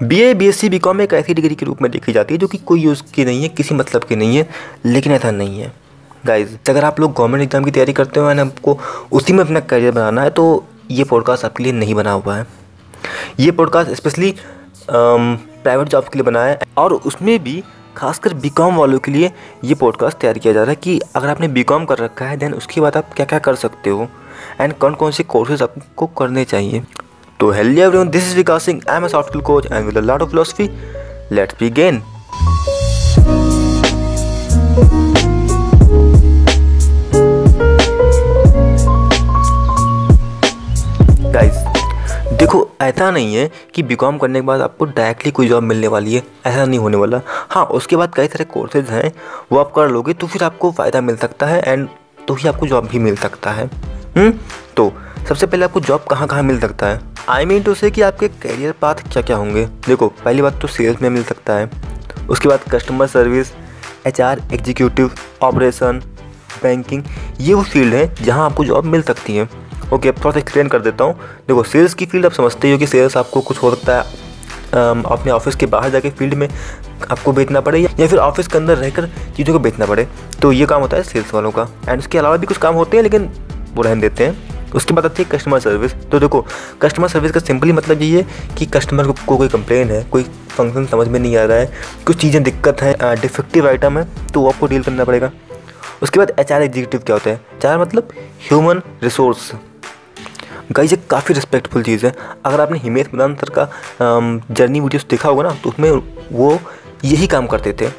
B A B S C B com एक ऐसी degree के रूप में देखी जाती है जो कि कोई यूज़ की नहीं है, किसी मतलब की नहीं है, लेकिन ऐसा नहीं है। गाइज़ अगर आप लोग गवर्नमेंट एग्ज़ाम की तैयारी करते हो एंड आपको उसी में अपना करियर बनाना है तो ये पॉडकास्ट आपके लिए नहीं बना हुआ है। ये पॉडकास्ट स्पेशली प्राइवेट जॉब के लिए बना है और उसमें भी खासकर बी कॉम वालों के लिए ये पॉडकास्ट तैयार किया जा रहा है कि अगर आपने बी कॉम कर रखा है देन उसके बाद आप क्या क्या कर सकते हो? एंड कौन कौन से कोर्सेज आपको करने चाहिए? तो hello everyone this is Vikas Singh I am a soft skill coach and with a lot of philosophy let's begin guys देखो, ऐसा नहीं है कि बी कॉम करने के बाद आपको डायरेक्टली कोई जॉब मिलने वाली है। ऐसा नहीं होने वाला। हाँ उसके बाद कई सारे कोर्सेज हैं। वो आप कर लोगे तो फिर आपको फ़ायदा मिल सकता है एंड तो ही आपको जॉब भी मिल सकता है। हुँ? हम्म? तो सबसे पहले आपको जॉब कहाँ कहाँ मिल सकता है? आई मीन टू से कि आपके करियर पाथ क्या क्या होंगे? देखो, पहली बात तो सेल्स में मिल सकता है। उसके बाद customer service H R executive operation banking ये वो फ़ील्ड है जहाँ आपको जॉब मिल सकती है। ओके अब थोड़ा सा एक्सप्लेन कर देता हूँ। देखो सेल्स की फ़ील्ड आप समझते हो कि सेल्स आपको कुछ हो सकता है अपने ऑफ़िस के बाहर जाके फ़ील्ड में आपको बेचना पड़े या फिर ऑफ़िस के अंदर रहकर चीज़ों को बेचना पड़े। तो ये काम होता है सेल्स वालों का। एंड उसके अलावा भी कुछ काम होते हैं लेकिन वो रहन देते हैं। उसके बाद आती है कस्टमर सर्विस तो देखो कस्टमर सर्विस का सिंपली मतलब ये है कि कस्टमर को, को कोई कंप्लेन है कोई फ़ंक्शन समझ में नहीं आ रहा है कुछ चीज़ें दिक्कत है डिफेक्टिव आइटम है तो वो आपको डील करना पड़ेगा। उसके बाद एच आर एग्जीक्यूटिव क्या होता है? एच आर मतलब ह्यूमन रिसोर्स गाइज़ एक काफ़ी रिस्पेक्टफुल चीज़ है। अगर आपने हिमेश मदान सर का जर्नी वीडियोस देखा होगा ना तो उसमें वो यही काम करते थे।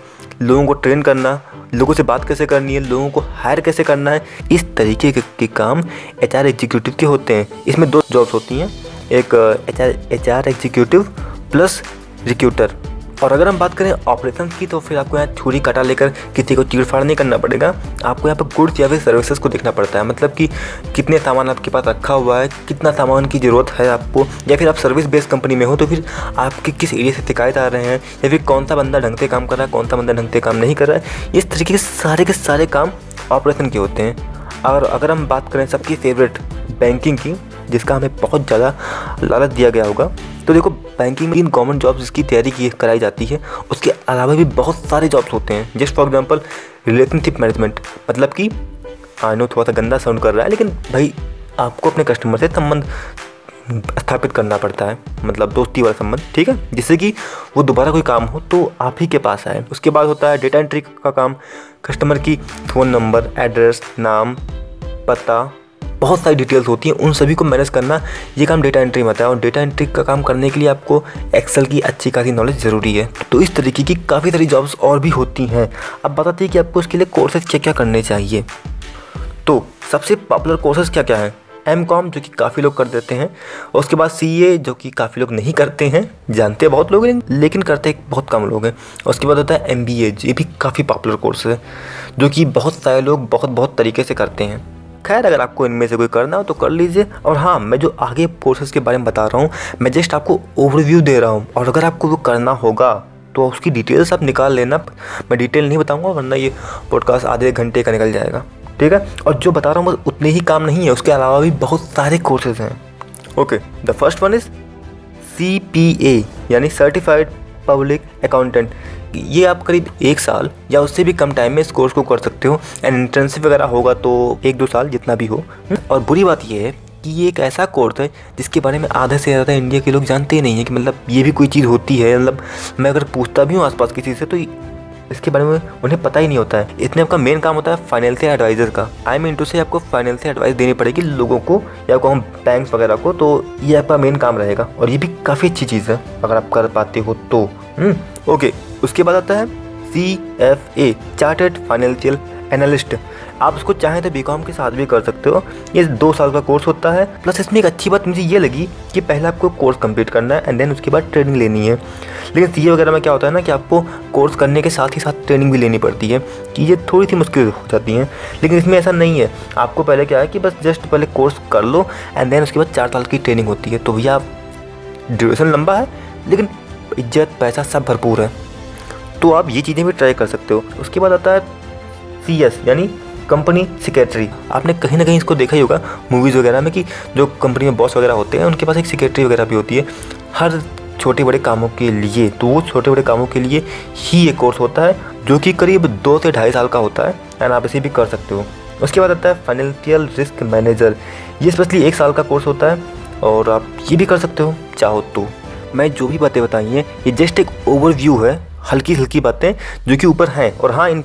लोगों को ट्रेन करना लोगों से बात कैसे करनी है लोगों को हायर कैसे करना है इस तरीके के, के काम एच आर एग्जीक्यूटिव के होते हैं। इसमें दो जॉब्स होती हैं एक H R H R executive plus recruiter और अगर हम बात करें ऑपरेशन की तो फिर आपको यहाँ छुरी काटा लेकर किसी को चीड़फाड़ नहीं करना पड़ेगा। आपको यहाँ पर गुड्स या फिर सर्विसेज़ को देखना पड़ता है। मतलब कि कितने सामान आपके पास रखा हुआ है, कितना सामान की ज़रूरत है आपको, या फिर आप सर्विस बेस्ड कंपनी में हो तो फिर आपके किस एरिया से शिकायत आ रहे हैं, या फिर कौन सा बंदा ढंग से काम कर रहा है कौन सा बंदा ढंग से काम नहीं कर रहा है, इस तरीके के सारे के सारे काम ऑपरेशन के होते हैं। और अगर हम बात करें सबकी फेवरेट बैंकिंग की जिसका हमें बहुत ज़्यादा लालच दिया गया होगा। तो देखो बैंकिंग में इन गवर्नमेंट जॉब्स जिसकी तैयारी की कराई जाती है, उसके अलावा भी बहुत सारे जॉब्स होते हैं। Just for example relationship management मतलब कि आई नो थोड़ा सा गंदा साउंड कर रहा है, लेकिन भाई, आपको अपने कस्टमर से संबंध स्थापित करना पड़ता है मतलब दोस्ती वाला संबंध, ठीक है? जिससे कि वो दोबारा कोई काम हो तो आप ही के पास आए। उसके बाद होता है डेटा एंट्री का काम कस्टमर की फ़ोन नंबर एड्रेस नाम, पता बहुत सारी डिटेल्स होती हैं, उन सभी को मैनेज करना, ये काम डेटा एंट्री में आता है और डेटा एंट्री का काम करने के लिए आपको एक्सेल की अच्छी खासी नॉलेज ज़रूरी है। तो इस तरीके की काफ़ी सारी जॉब्स और भी होती हैं। अब बताती है कि आपको इसके लिए कोर्सेज क्या क्या करने चाहिए। तो सबसे पॉपुलर कोर्सेज क्या क्या है? एम कॉम जो कि काफ़ी लोग कर देते हैं, और उसके बाद सी ए जो कि काफ़ी लोग नहीं करते हैं, जानते हैं बहुत लोग हैं, लेकिन करते बहुत कम लोग हैं। उसके बाद होता है एम बी ए ये भी काफ़ी पॉपुलर कोर्स है, जो कि बहुत सारे लोग बहुत बहुत तरीके से करते हैं। खैर, अगर आपको इनमें से कोई करना हो तो कर लीजिए। और हाँ मैं जो आगे कोर्सेज के बारे में बता रहा हूँ, मैं जस्ट आपको ओवरव्यू दे रहा हूँ। और अगर आपको वो करना होगा तो उसकी डिटेल्स आप निकाल लेना। मैं डिटेल नहीं बताऊँगा, वरना ये पॉडकास्ट आधे घंटे का निकल जाएगा। ठीक है? और जो बता रहा हूँ, बस उतने ही काम नहीं है, उसके अलावा भी बहुत सारे कोर्सेज हैं। Okay the first one is C P A यानी सर्टिफाइड पब्लिक अकाउंटेंट ये आप करीब एक साल या उससे भी कम टाइम में इस कोर्स को कर सकते हो। एंड इंटर्नशिप वगैरह होगा तो एक दो साल जितना भी हो। और बुरी बात यह है कि ये एक ऐसा कोर्स है जिसके बारे में आधे से ज़्यादा इंडिया के लोग जानते ही नहीं है कि मतलब ये भी कोई चीज़ होती है। मतलब मैं अगर पूछता भी हूँ आसपास किसी से तो इसके बारे में उन्हें पता ही नहीं होता है। इतने आपका मेन काम होता है फाइनेंशियल एडवाइज़र का। आई मीन टू से आपको फाइनेंशियल एडवाइस देनी पड़ेगी लोगों को या को हम बैंक्स वगैरह को तो ये आपका मेन काम रहेगा। और ये भी काफ़ी अच्छी चीज़ है अगर आप कर पाते हो तो। हम्म, ओके उसके बाद आता है C F A chartered financial analyst आप उसको चाहें तो बी के साथ भी कर सकते हो। ये दो साल का कोर्स होता है। प्लस इसमें एक अच्छी बात मुझे ये लगी कि पहले आपको कोर्स कंप्लीट करना है एंड देन उसके बाद ट्रेनिंग लेनी है। लेकिन सी वगैरह में क्या होता है ना कि आपको कोर्स करने के साथ ही साथ ट्रेनिंग भी लेनी पड़ती है ये थोड़ी सी मुश्किल हो जाती है। लेकिन इसमें ऐसा नहीं है। आपको पहले क्या है कि बस जस्ट पहले कोर्स कर लो एंड देन उसके बाद चार साल की ट्रेनिंग होती है। तो भैया ड्यूरेशन लंबा है, लेकिन इज़्ज़त, पैसा सब भरपूर है। तो आप ये चीज़ें भी ट्राई कर सकते हो। उसके बाद आता है सी एस यानी कंपनी सेक्रेटरी आपने कहीं ना कहीं इसको देखा ही होगा मूवीज़ वगैरह में कि जो कंपनी में बॉस वगैरह होते हैं, उनके पास एक सेक्रेटरी वगैरह भी होती है। हर छोटे बड़े कामों के लिए तो वो छोटे बड़े कामों के लिए ही ये कोर्स होता है, जो कि करीब दो से ढाई साल का होता है एंड आप इसे भी कर सकते हो। उसके बाद आता है फाइनेंशियल रिस्क मैनेजर ये स्पेशली एक साल का कोर्स होता है, और आप ये भी कर सकते हो, चाहो तो। मैं जो भी बातें बताई हैं, ये जस्ट एक ओवरव्यू है। हल्की हल्की बातें जो कि ऊपर हैं। और हाँ इन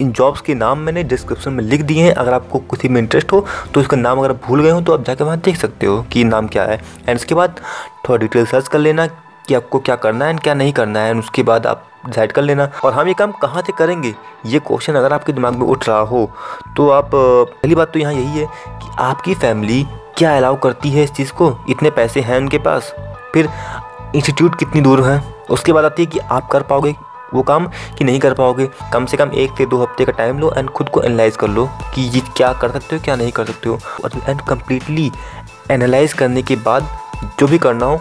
इन जॉब्स के नाम मैंने डिस्क्रिप्शन में लिख दिए हैं। अगर आपको किसी में इंटरेस्ट हो तो इसका नाम अगर भूल गए हो तो आप जाकर वहाँ देख सकते हो कि नाम क्या है। एंड उसके बाद थोड़ा डिटेल सर्च कर लेना कि आपको क्या करना है एंड क्या नहीं करना है। एंड उसके बाद आप डिसाइड कर लेना। और हम ये काम कहाँ से करेंगे? ये क्वेश्चन अगर आपके दिमाग में उठ रहा हो तो आप, पहली बात तो यहाँ यही है कि आपकी फैमिली क्या अलाउ करती है इस चीज़ को? इतने पैसे हैं उनके पास। फिर इंस्टीट्यूट कितनी दूर है? उसके बाद आती है कि आप कर पाओगे वो काम कि नहीं कर पाओगे। कम से कम एक से दो हफ़्ते का टाइम लो एंड खुद को एनालाइज कर लो कि ये क्या कर सकते हो क्या नहीं कर सकते हो। और एंड कम्प्लीटली एनालाइज करने के बाद जो भी करना हो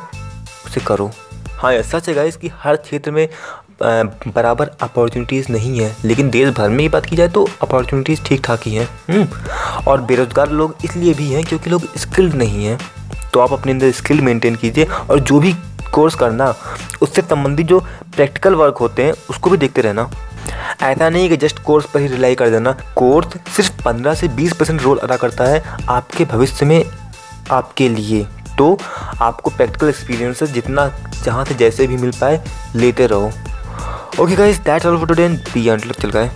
उसे करो। हाँ सच है गाइस कि हर क्षेत्र में बराबर अपॉर्चुनिटीज़ नहीं है लेकिन देश भर में ही बात की जाए तो अपॉर्चुनिटीज़ ठीक ठाक ही हैं। हम्म, और बेरोज़गार लोग इसलिए भी हैं क्योंकि लोग स्किल्ड नहीं हैं। तो आप अपने अंदर स्किल मेंटेन कीजिए और जो भी कोर्स करना, उससे संबंधित जो प्रैक्टिकल वर्क होते हैं, उसको भी देखते रहना। ऐसा नहीं कि जस्ट कोर्स पर ही रिलाई कर देना। कोर्स सिर्फ़ 15 से 20 परसेंट रोल अदा करता है आपके भविष्य में, आपके लिए। तो आपको प्रैक्टिकल एक्सपीरियंस जितना जहाँ से जैसे भी मिल पाए, लेते रहो। Okay guys that's all for today be until चल गए